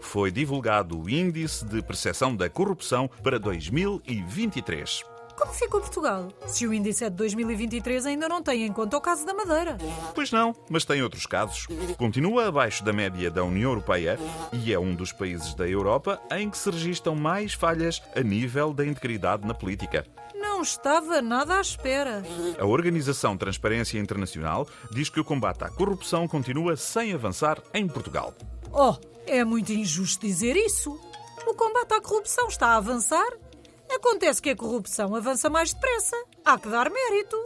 Foi divulgado o Índice de Percepção da Corrupção para 2023. Como ficou Portugal? Se o índice é de 2023, ainda não tem em conta o caso da Madeira. Pois não, mas tem outros casos. Continua abaixo da média da União Europeia e é um dos países da Europa em que se registram mais falhas a nível da integridade na política. Não estava nada à espera. A Organização Transparência Internacional diz que o combate à corrupção continua sem avançar em Portugal. Oh, é muito injusto dizer isso. O combate à corrupção está a avançar Acontece que a corrupção avança mais depressa. Há que dar mérito.